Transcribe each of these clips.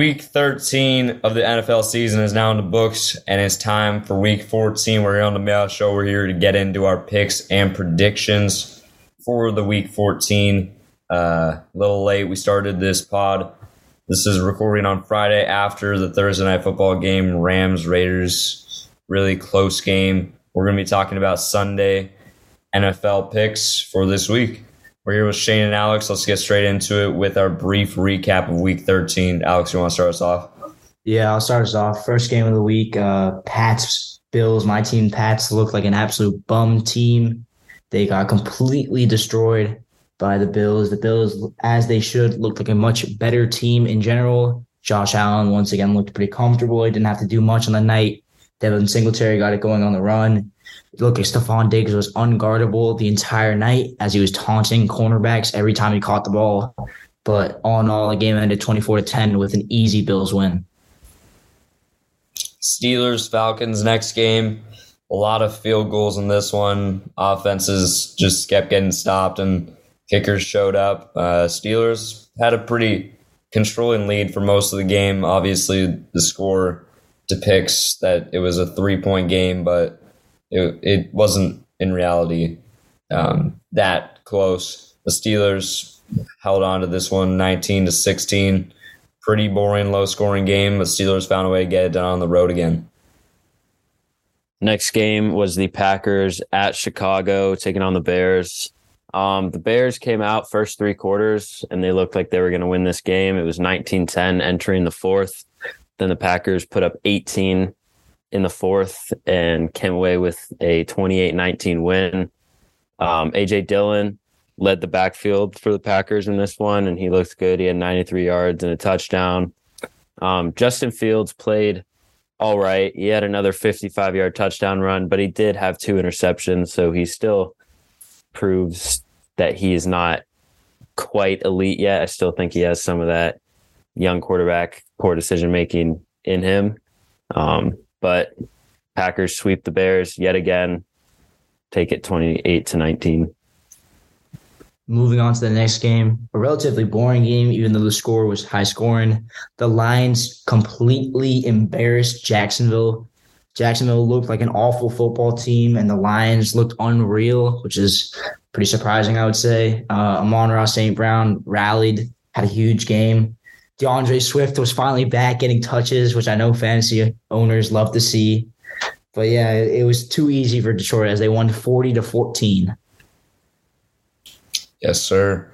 Week 13 of the NFL season is now in the books, and it's time for week 14. We're here on the Mail Show. We're here to get into our picks and predictions for the week 14. Uh, a little late. We started this pod. This is recording on Friday after the Thursday night football game, Rams Raiders. Really close game. We're going to be talking about Sunday NFL picks for this week. We're here with Shane and Alex. Let's get straight into it with our brief recap of Week 13. Alex, you want to start us off? Yeah, I'll start us off. First game of the week, uh, Pats, Bills. My team, Pats, looked like an absolute bum team. They got completely destroyed by the Bills. The Bills, as they should, looked like a much better team in general. Josh Allen, once again, looked pretty comfortable. He didn't have to do much on the night. Devin Singletary got it going on the run. Look, Stefon Diggs was unguardable the entire night as he was taunting cornerbacks every time he caught the ball. But all in all, the game ended 24 to 10 with an easy Bills win. Steelers, Falcons next game. A lot of field goals in this one. Offenses just kept getting stopped and kickers showed up. Uh, Steelers had a pretty controlling lead for most of the game. Obviously, the score depicts that it was a three point game, but it, it wasn't in reality um, that close. The Steelers held on to this one 19 to 16. Pretty boring, low scoring game. The Steelers found a way to get it done on the road again. Next game was the Packers at Chicago taking on the Bears. Um, the Bears came out first three quarters and they looked like they were going to win this game. It was 19 10 entering the fourth. Then the Packers put up 18 in the fourth and came away with a 28 19 win. Um, AJ Dillon led the backfield for the Packers in this one, and he looked good. He had 93 yards and a touchdown. Um, Justin Fields played all right. He had another 55 yard touchdown run, but he did have two interceptions. So he still proves that he is not quite elite yet. I still think he has some of that young quarterback poor decision making in him. Um, but Packers sweep the Bears yet again, take it 28 to 19. Moving on to the next game, a relatively boring game, even though the score was high scoring. The Lions completely embarrassed Jacksonville. Jacksonville looked like an awful football team, and the Lions looked unreal, which is pretty surprising, I would say. Uh, Amon-Ra St. Brown rallied, had a huge game. D'Andre Swift was finally back getting touches, which I know fantasy owners love to see. But yeah, it was too easy for Detroit as they won 40 to 14. Yes, sir.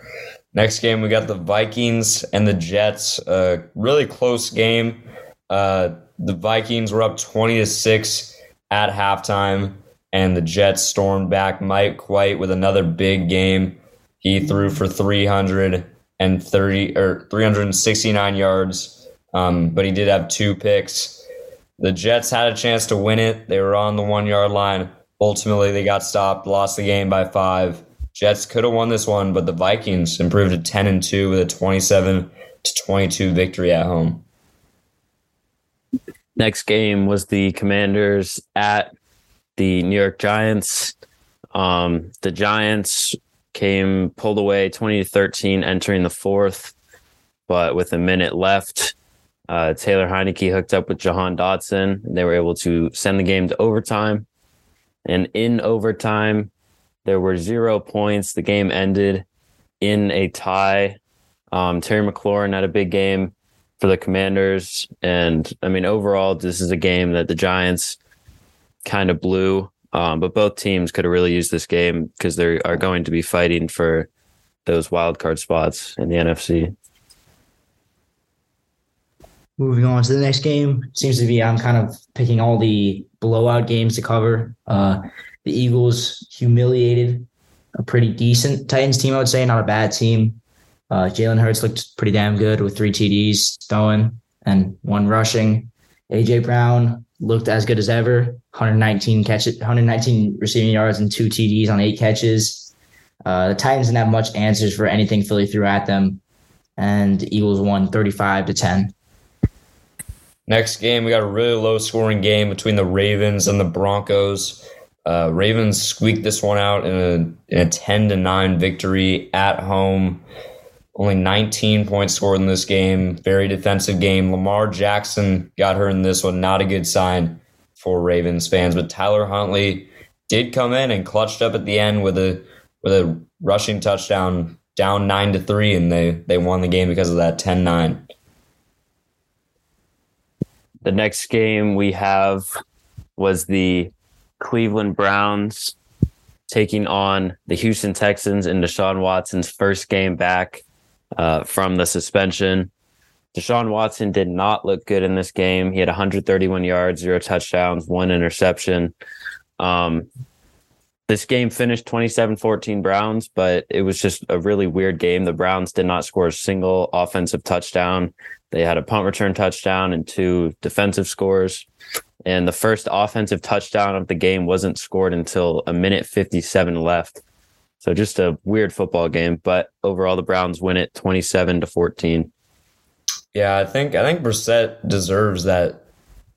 Next game, we got the Vikings and the Jets. A really close game. Uh, the Vikings were up 20 to 6 at halftime, and the Jets stormed back. Mike White with another big game. He threw for 300 and 30 or 369 yards. Um, but he did have two picks. The Jets had a chance to win it. They were on the one yard line. Ultimately, they got stopped, lost the game by five. Jets could have won this one, but the Vikings improved to 10 and 2 with a 27 to 22 victory at home. Next game was the Commanders at the New York Giants. Um, the Giants came pulled away 20 to 13 entering the fourth but with a minute left uh, taylor heinicke hooked up with jahan dotson. They were able to send the game to overtime. And in overtime there were zero points. The game ended in a tie. Um, terry mclaurin had a big game for the commanders. And i mean overall this is a game that the giants kind of blew um, but both teams could have really used this game because they are going to be fighting for those wild card spots in the NFC. Moving on to the next game, seems to be I'm kind of picking all the blowout games to cover. Uh, the Eagles humiliated a pretty decent Titans team, I would say, not a bad team. Uh, Jalen Hurts looked pretty damn good with three TDs throwing and one rushing. AJ Brown looked as good as ever. 119 catches, 119 receiving yards and two TDs on eight catches. Uh, the Titans didn't have much answers for anything Philly threw at them, and the Eagles won 35 to 10. Next game, we got a really low scoring game between the Ravens and the Broncos. Uh, Ravens squeaked this one out in a, in a 10 to 9 victory at home. Only 19 points scored in this game. Very defensive game. Lamar Jackson got hurt in this one. Not a good sign for Ravens fans. But Tyler Huntley did come in and clutched up at the end with a with a rushing touchdown down nine to three, and they they won the game because of that 10-9. The next game we have was the Cleveland Browns taking on the Houston Texans in Deshaun Watson's first game back uh, from the suspension. Deshaun Watson did not look good in this game. He had 131 yards, zero touchdowns, one interception. Um, this game finished 27 14 Browns, but it was just a really weird game. The Browns did not score a single offensive touchdown. They had a punt return touchdown and two defensive scores. And the first offensive touchdown of the game wasn't scored until a minute 57 left. So just a weird football game, but overall the Browns win it 27 to 14. Yeah, I think I think Brissett deserves that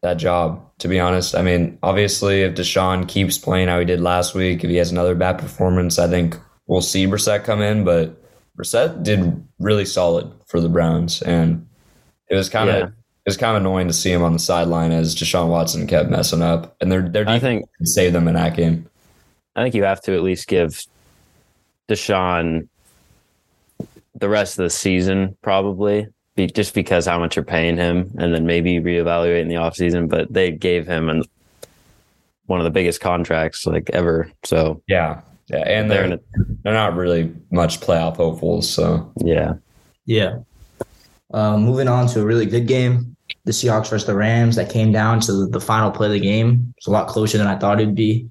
that job, to be honest. I mean, obviously if Deshaun keeps playing how he did last week, if he has another bad performance, I think we'll see Brissett come in, but Brissett did really solid for the Browns and it was kind of yeah. it was kind of annoying to see him on the sideline as Deshaun Watson kept messing up. And they're they're I think save them in that game. I think you have to at least give Deshaun the rest of the season, probably, be, just because how much you're paying him, and then maybe reevaluate in the offseason. But they gave him an, one of the biggest contracts like ever. So yeah, yeah, and they're they're, a, they're not really much playoff hopefuls. So yeah, yeah. Uh, moving on to a really good game, the Seahawks versus the Rams. That came down to the, the final play of the game. It's a lot closer than I thought it'd be,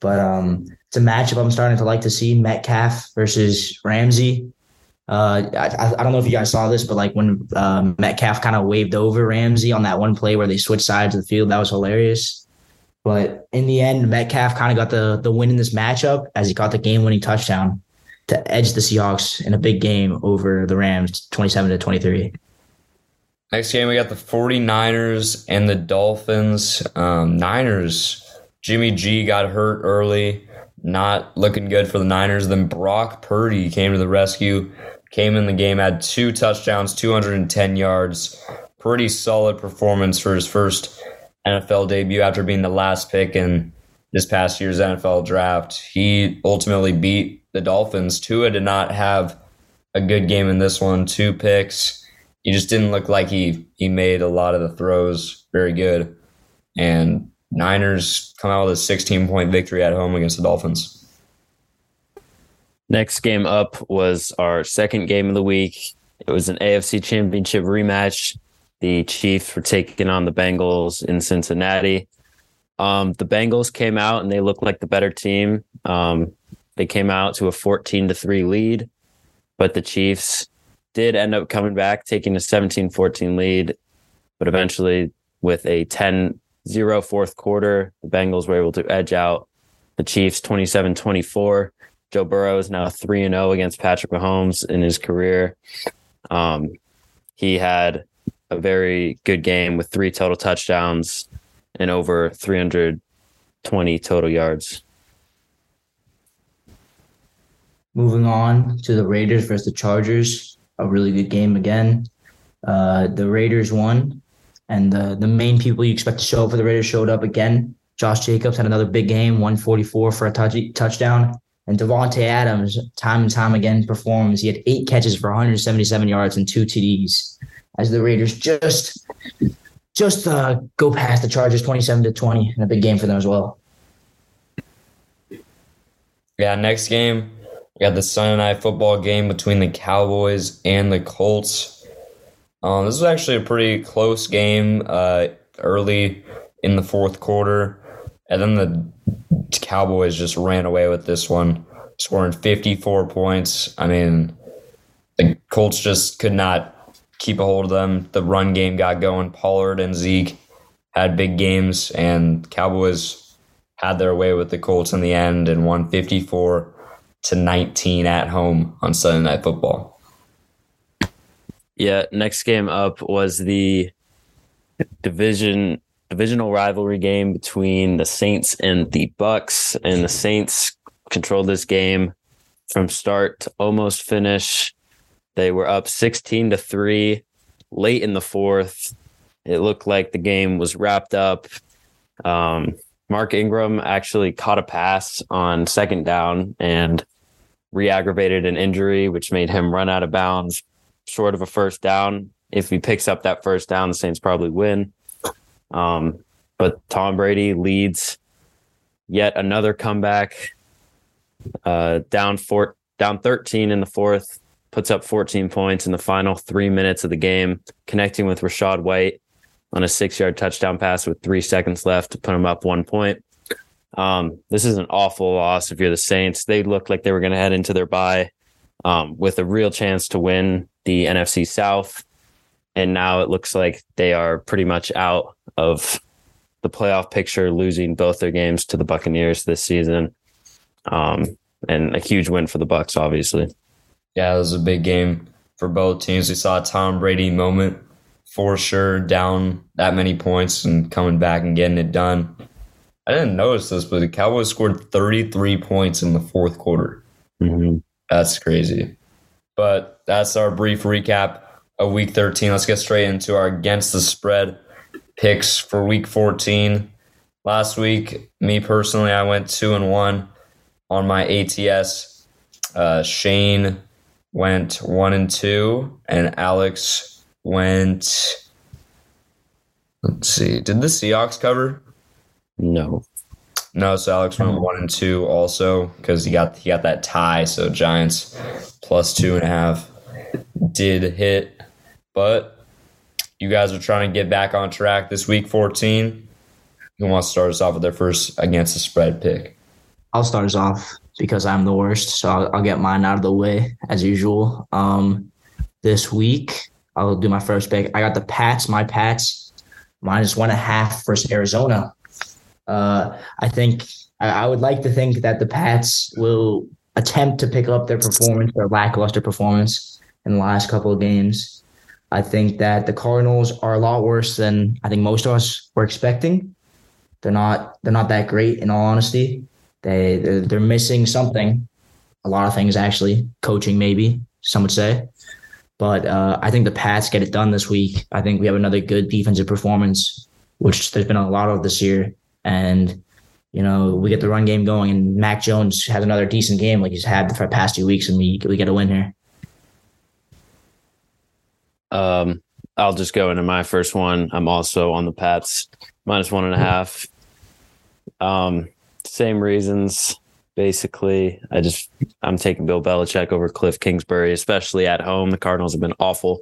but um, it's a matchup I'm starting to like to see. Metcalf versus Ramsey. Uh, I, I don't know if you guys saw this, but like when uh, Metcalf kind of waved over Ramsey on that one play where they switched sides of the field, that was hilarious. But in the end, Metcalf kind of got the the win in this matchup as he caught the game winning touchdown to edge the Seahawks in a big game over the Rams 27 to 23. Next game, we got the 49ers and the Dolphins. Um, Niners, Jimmy G got hurt early, not looking good for the Niners. Then Brock Purdy came to the rescue, came in the game, had two touchdowns, 210 yards. Pretty solid performance for his first NFL debut after being the last pick in this past year's NFL draft. He ultimately beat the Dolphins. Tua did not have a good game in this one. Two picks. He just didn't look like he he made a lot of the throws very good. And Niners come out with a 16 point victory at home against the Dolphins. Next game up was our second game of the week. It was an AFC Championship rematch. The Chiefs were taking on the Bengals in Cincinnati. Um, the Bengals came out and they looked like the better team. Um, they came out to a 14 to 3 lead, but the Chiefs did end up coming back, taking a 17 14 lead. But eventually, with a 10 0 fourth quarter, the Bengals were able to edge out the Chiefs 27 24. Joe Burrow is now 3 0 against Patrick Mahomes in his career. Um, he had a very good game with three total touchdowns and over 320 total yards. Moving on to the Raiders versus the Chargers, a really good game again. Uh, the Raiders won, and the the main people you expect to show up for the Raiders showed up again. Josh Jacobs had another big game, 144 for a touch, touchdown. And Davante Adams, time and time again, performs. He had eight catches for 177 yards and two TDs. As the Raiders just just uh, go past the Chargers, 27 to 20, and a big game for them as well. Yeah, next game, we got the Sunday night football game between the Cowboys and the Colts. Um, this was actually a pretty close game uh, early in the fourth quarter. And then the Cowboys just ran away with this one, scoring 54 points. I mean, the Colts just could not keep a hold of them. The run game got going. Pollard and Zeke had big games, and Cowboys had their way with the Colts in the end and won 54 to 19 at home on Sunday Night Football. Yeah, next game up was the division divisional rivalry game between the Saints and the Bucs, and the Saints controlled this game from start to almost finish. They were up 16 to 3 late in the fourth. It looked like the game was wrapped up. Um, Mark Ingram actually caught a pass on second down and re aggravated an injury, which made him run out of bounds short of a first down. If he picks up that first down, the Saints probably win. Um, but Tom Brady leads yet another comeback. Uh, down four, down 13 in the fourth, puts up 14 points in the final three minutes of the game, connecting with Rachaad White on a six yard touchdown pass with three seconds left to put him up one point. Um, this is an awful loss if you're the Saints. They looked like they were going to head into their bye um, with a real chance to win the NFC South. And now it looks like they are pretty much out of the playoff picture, losing both their games to the Buccaneers this season. Um, and a huge win for the Bucs, obviously. Yeah, it was a big game for both teams. We saw a Tom Brady moment for sure, down that many points and coming back and getting it done. I didn't notice this, but the Cowboys scored 33 points in the fourth quarter. Mm-hmm. That's crazy. But that's our brief recap of week 13. Let's get straight into our against the spread picks for week 14. Last week, me personally, I went two and one on my ATS. Uh, Shane went one and two, and Alex went. Let's see. Did the Seahawks cover? No. No, so Alex went one and two also because he got he got that tie. So Giants plus two and a half did hit, but you guys are trying to get back on track this week 14. Who wants to start us off with their first against the spread pick? I'll start us off because I'm the worst, so I'll, I'll get mine out of the way as usual. Um, this week I'll do my first pick. I got the Pats. My Pats minus one and a half versus Arizona. Uh, I think I, would like to think that the Pats will attempt to pick up their performance, their lackluster performance in the last couple of games. I think that the Cardinals are a lot worse than I think most of us were expecting. They're not they're not that great in all honesty. They they're, they're missing something. A lot of things actually, coaching maybe some would say. But uh, I think the Pats get it done this week. I think we have another good defensive performance, which there's been a lot of this year. And, you know, we get the run game going, and Mac Jones has another decent game like he's had for the past two weeks, and we, we get a win here. Um, I'll just go into my first one. I'm also on the Pats minus one and a half. Um, same reasons, basically. I just I'm taking Bill Belichick over Cliff Kingsbury, especially at home. The Cardinals have been awful,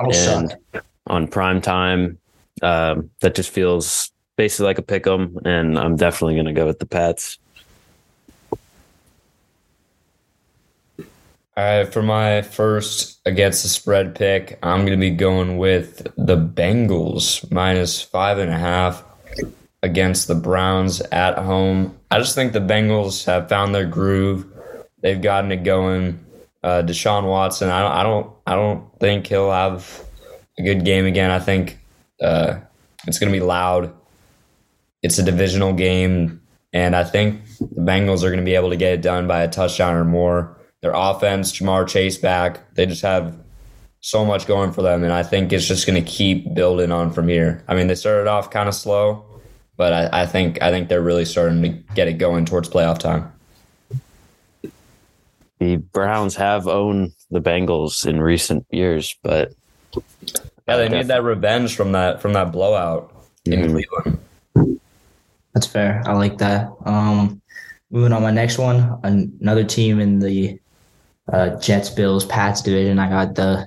Oh, and suck. on prime time, um, that just feels basically like a pick 'em, and I'm definitely going to go with the Pats. All right, for my first against the spread pick, I'm going to be going with the Bengals minus five and a half against the Browns at home. I just think the Bengals have found their groove. They've gotten it going. Uh, Deshaun Watson, I don't, I don't, I don't think he'll have a good game again. I think uh, it's going to be loud. It's a divisional game, and I think the Bengals are going to be able to get it done by a touchdown or more their offense, Ja'Marr Chase back. They just have so much going for them, and I think it's just going to keep building on from here. I mean, they started off kind of slow, but I, I think I think they're really starting to get it going towards playoff time. The Browns have owned the Bengals in recent years, but Yeah, they need that revenge from that from that blowout in Mhm. Cleveland. That's fair. I like that. Um, moving on, my next one, another team in the uh, Jets, Bills, Pats division. I got the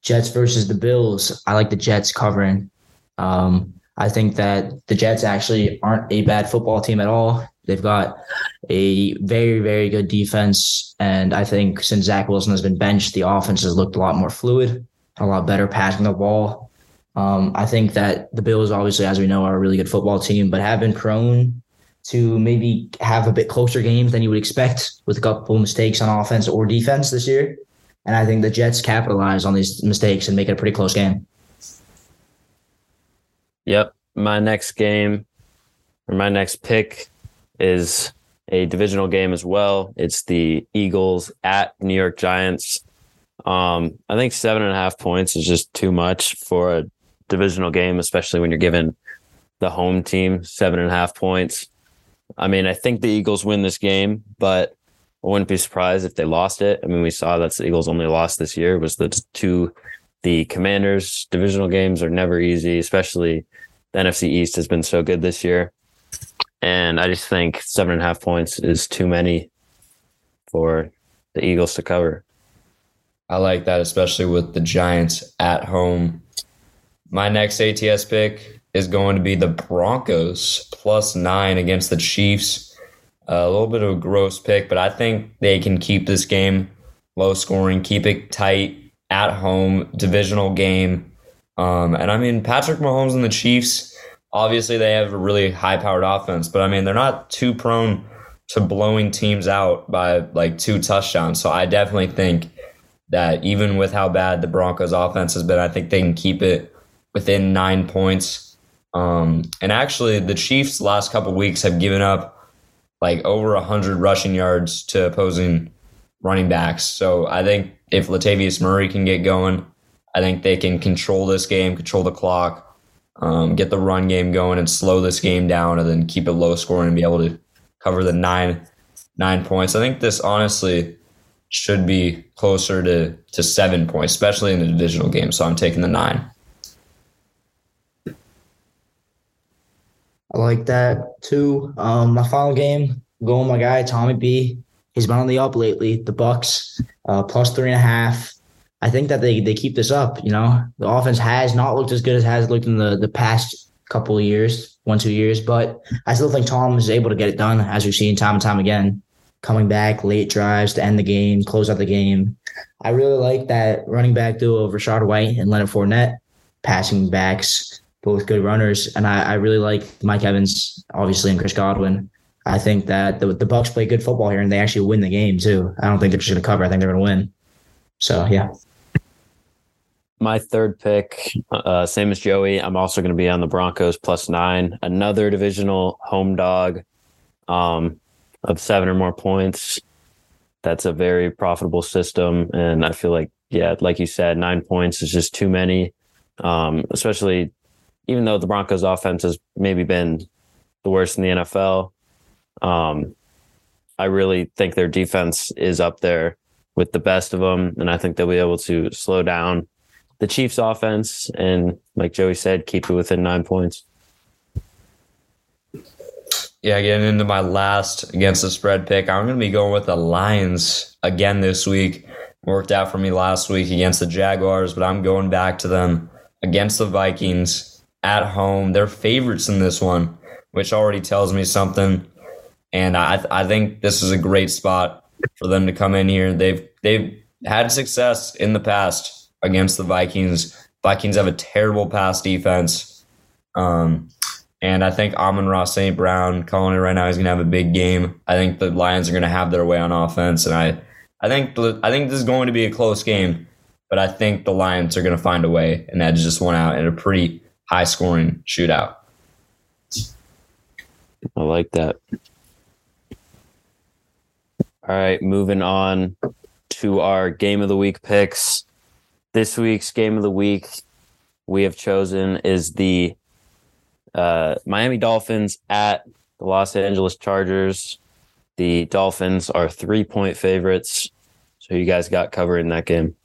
Jets versus the Bills. I like the Jets covering. Um, I think that the Jets actually aren't a bad football team at all. They've got a very, very good defense. And I think since Zach Wilson has been benched, the offense has looked a lot more fluid, a lot better passing the ball. Um, I think that the Bills, obviously, as we know, are a really good football team, but have been prone to maybe have a bit closer games than you would expect with a couple mistakes on offense or defense this year. And I think the Jets capitalize on these mistakes and make it a pretty close game. Yep. My next game or my next pick is a divisional game as well. It's the Eagles at New York Giants. Um, I think seven and a half points is just too much for a divisional game, especially when you're given the home team seven and a half points. I mean, I think the Eagles win this game, but I wouldn't be surprised if they lost it. I mean, we saw that the Eagles only lost this year was the two the Commanders divisional games are never easy, especially the NFC East has been so good this year. And I just think seven and a half points is too many for the Eagles to cover. I like that, especially with the Giants at home. My next ATS pick is going to be the Broncos plus nine against the Chiefs. Uh, a little bit of a gross pick, but I think they can keep this game low scoring, keep it tight at home, divisional game. Um, and I mean, Patrick Mahomes and the Chiefs, obviously, they have a really high powered offense, but I mean, they're not too prone to blowing teams out by like two touchdowns. So I definitely think that even with how bad the Broncos offense has been, I think they can keep it within nine points. Um, and actually, the Chiefs last couple weeks have given up like over 100 rushing yards to opposing running backs. So I think if Latavius Murray can get going, I think they can control this game, control the clock, um, get the run game going, and slow this game down, and then keep it low scoring and be able to cover the nine nine points. I think this honestly should be closer to to seven points, especially in the divisional game. So I'm taking the nine. I like that too. Um, my final game, going my guy Tommy B. He's been on the up lately. The Bucs uh, plus three and a half. I think that they they keep this up. You know, the offense has not looked as good as has looked in the the past couple of years, one two years, but I still think Tom is able to get it done, as we've seen time and time again. Coming back late drives to end the game, close out the game. I really like that running back duo of Rachaad White and Leonard Fournette, passing backs, both good runners, and I, I really like Mike Evans, obviously, and Chris Godwin. I think that the, the Bucs play good football here and they actually win the game too. I don't think they're just going to cover. I think they're going to win. So yeah. My third pick, uh, same as Joey. I'm also going to be on the Broncos plus nine, another divisional home dog um, of seven or more points. That's a very profitable system, and I feel like, yeah, like you said, nine points is just too many. Um, especially, even though the Broncos' offense has maybe been the worst in the NFL, um, I really think their defense is up there with the best of them, and I think they'll be able to slow down the Chiefs' offense and, like Joey said, keep it within nine points. Yeah, getting into my last against the spread pick, I'm going to be going with the Lions again this week. Worked out for me last week against the Jaguars, but I'm going back to them against the Vikings at home. They're favorites in this one, which already tells me something and I I think this is a great spot for them to come in here. They've they've had success in the past against the Vikings. Vikings have a terrible pass defense. Um, and I think Amon-Ra St. Brown calling it right now. He's going to have a big game. I think the Lions are going to have their way on offense, and I, I think I think this is going to be a close game, but I think the Lions are going to find a way and edge this one out in a pretty high scoring shootout. I like that. All right, moving on to our game of the week picks. This week's game of the week we have chosen is the uh, Miami Dolphins at the Los Angeles Chargers. The Dolphins are three point favorites. So you guys got covered in that game.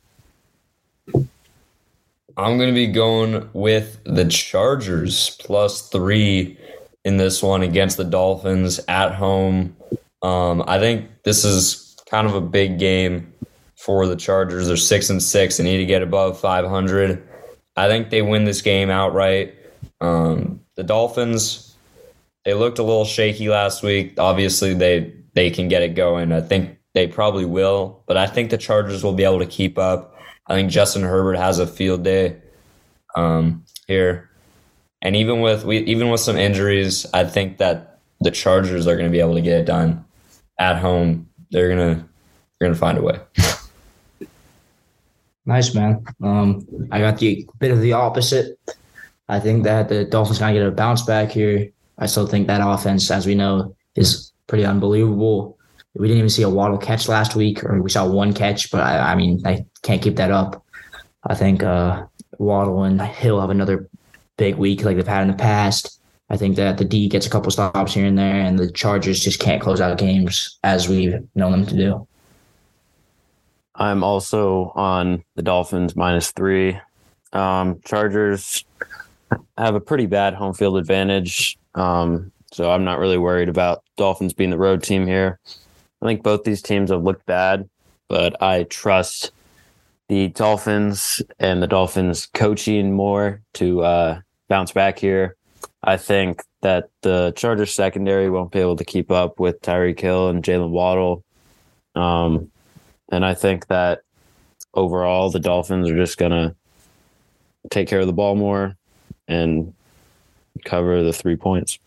I'm going to be going with the Chargers plus three in this one against the Dolphins at home. Um, I think this is kind of a big game for the Chargers. They're six and six and need to get above 500. I think they win this game outright. Um, the Dolphins, they looked a little shaky last week. Obviously, they they can get it going. I think they probably will, but I think the Chargers will be able to keep up. I think Justin Herbert has a field day um, here, and even with we, even with some injuries, I think that the Chargers are going to be able to get it done at home, they're gonna they're gonna find a way. Nice man. Um, I got the bit of the opposite. I think that the Dolphins gonna get a bounce back here. I still think that offense, as we know, is pretty unbelievable. We didn't even see a Waddle catch last week, or we saw one catch, but I, I mean, I can't keep that up. I think uh, Waddle and Hill have another big week like they've had in the past. I think that the D gets a couple stops here and there, and the Chargers just can't close out games as we've known them to do. I'm also on the Dolphins minus three. Um, Chargers have a pretty bad home field advantage. Um, so I'm not really worried about Dolphins being the road team here. I think both these teams have looked bad, but I trust the Dolphins and the Dolphins coaching more to uh, bounce back here. I think that the Chargers secondary won't be able to keep up with Tyreek Hill and Jaylen Waddle. Um, and I think that overall the Dolphins are just going to take care of the ball more and cover the three points.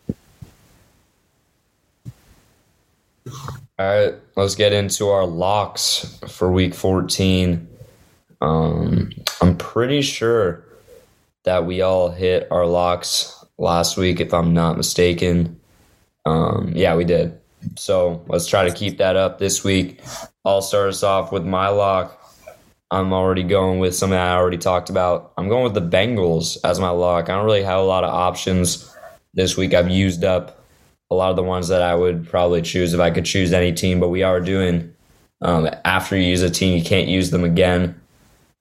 All right, let's get into our locks for week 14. Um, I'm pretty sure that we all hit our locks last week, if I'm not mistaken. Um, yeah, we did. So let's try to keep that up this week. I'll start us off with my lock. I'm already going with something I already talked about. I'm going with the Bengals as my lock. I don't really have a lot of options this week. I've used up a lot of the ones that I would probably choose if I could choose any team, but we are doing um, after you use a team, you can't use them again.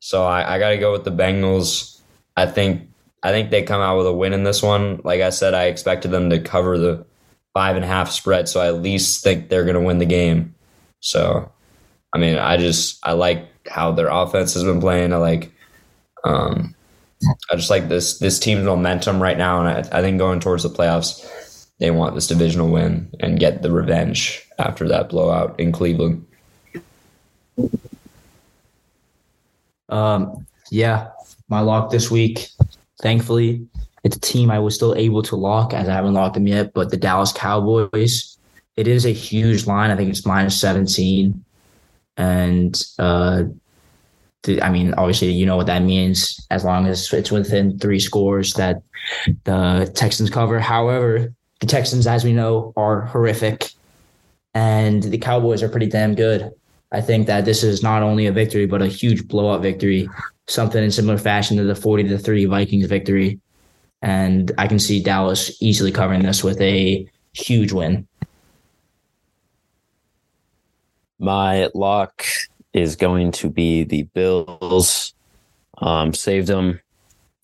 So I, I got to go with the Bengals. I think I think they come out with a win in this one. Like I said, I expected them to cover the five and a half spread, so I at least think they're going to win the game. So, I mean, I just I like how their offense has been playing. I like, um, I just like this this team's momentum right now, and I, I think going towards the playoffs, they want this divisional win and get the revenge after that blowout in Cleveland. Um, yeah, my lock this week. Thankfully, it's a team I was still able to lock as I haven't locked them yet, but the Dallas Cowboys. It is a huge line. I think it's minus 17. And uh I mean, obviously, you know what that means as long as it's within three scores that the Texans cover. However, the Texans, as we know, are horrific, and the Cowboys are pretty damn good. I think that this is not only a victory, but a huge blowout victory, something in similar fashion to the 40 to 3 Vikings victory. And I can see Dallas easily covering this with a huge win. My lock is going to be the Bills. Um, saved them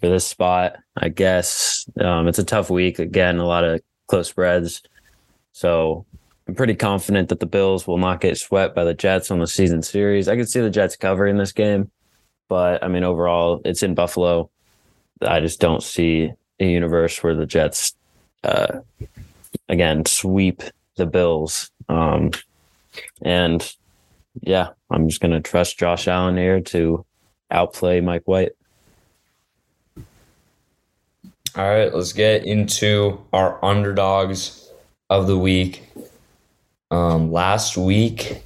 for this spot, I guess. Um, it's a tough week. Again, a lot of close spreads. So I'm pretty confident that the Bills will not get swept by the Jets on the season series. I could see the Jets covering this game, but I mean, overall, it's in Buffalo. I just don't see a universe where the Jets, uh, again, sweep the Bills. Um, and yeah, I'm just going to trust Josh Allen here to outplay Mike White. All right, let's get into our underdogs of the week. Um, last week,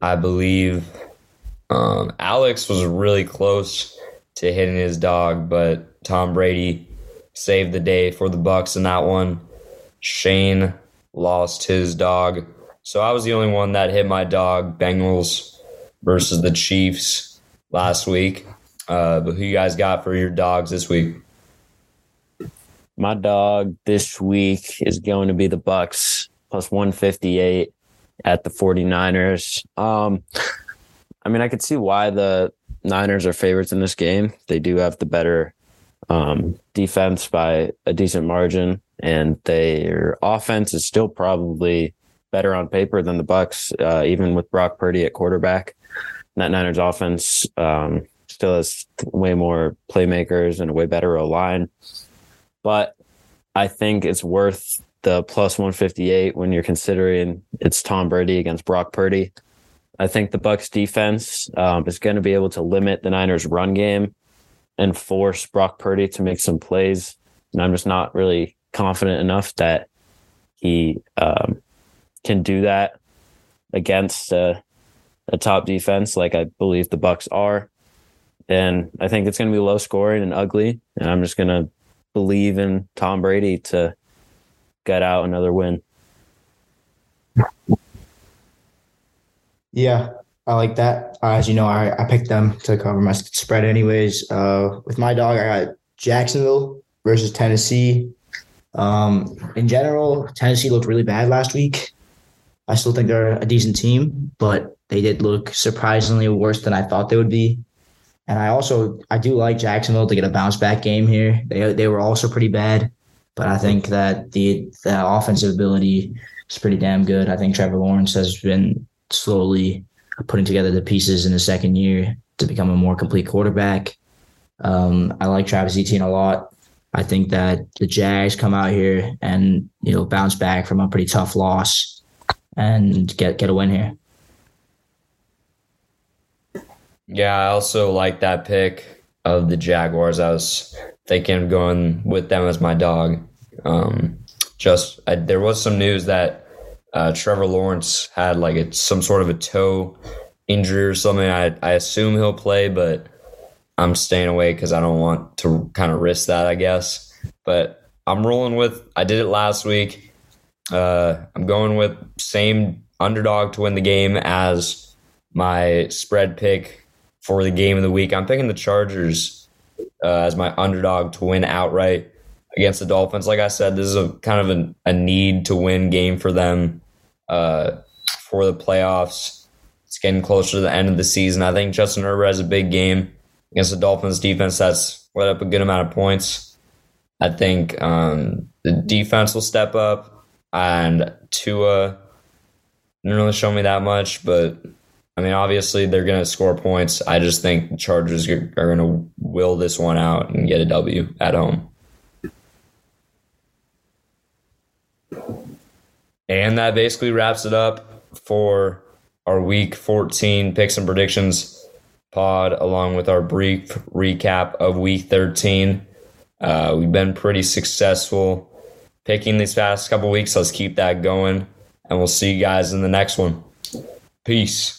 I believe um, Alex was really close to hitting his dog, but Tom Brady saved the day for the Bucs in that one. Shane lost his dog, so I was the only one that hit my dog. Bengals versus the Chiefs last week. Uh, but who you guys got for your dogs this week? My dog this week is going to be the Bucs plus 158 at the 49ers. Um, I mean, I could see why the Niners are favorites in this game. They do have the better um, defense by a decent margin, and their offense is still probably better on paper than the Bucs, uh, even with Brock Purdy at quarterback. that Niners offense um, still has way more playmakers and a way better line but I think it's worth the plus 158 when you're considering it's Tom Brady against Brock Purdy. I think the Bucs defense um, is going to be able to limit the Niners run game and force Brock Purdy to make some plays. And I'm just not really confident enough that he um, can do that against a top defense like I believe the Bucs are. And I think it's going to be low scoring and ugly. And I'm just going to believe in Tom Brady to get out another win. Yeah, I like that. Uh, as you know, I, I picked them to cover my spread anyways. Uh, with my dog, I got Jacksonville versus Tennessee. Um, in general, Tennessee looked really bad last week. I still think they're a decent team, but they did look surprisingly worse than I thought they would be. And I also I do like Jacksonville to get a bounce back game here. They they were also pretty bad, but I think that the the offensive ability is pretty damn good. I think Trevor Lawrence has been slowly putting together the pieces in the second year to become a more complete quarterback. Um, I like Travis Etienne a lot. I think that the Jags come out here and you know bounce back from a pretty tough loss and get get a win here. Yeah, I also like that pick of the Jaguars. I was thinking of going with them as my dog. Um, just I, there was some news that uh, Trevor Lawrence had like a, some sort of a toe injury or something. I I assume he'll play, but I'm staying away because I don't want to kind of risk that. I guess, but I'm rolling with. I did it last week. Uh, I'm going with same underdog to win the game as my spread pick for the game of the week. I'm picking the Chargers uh, as my underdog to win outright against the Dolphins. Like I said, this is a kind of a, a need to win game for them uh, for the playoffs. It's getting closer to the end of the season. I think Justin Herbert has a big game against the Dolphins defense that's let up a good amount of points. I think um, the defense will step up, and Tua didn't really show me that much, but I mean, obviously they're going to score points. I just think the Chargers are going to will this one out and get a W at home. And that basically wraps it up for our week 14 picks and predictions pod, along with our brief recap of week 13. Uh, we've been pretty successful picking these past couple weeks. Let's keep that going, and we'll see you guys in the next one. Peace.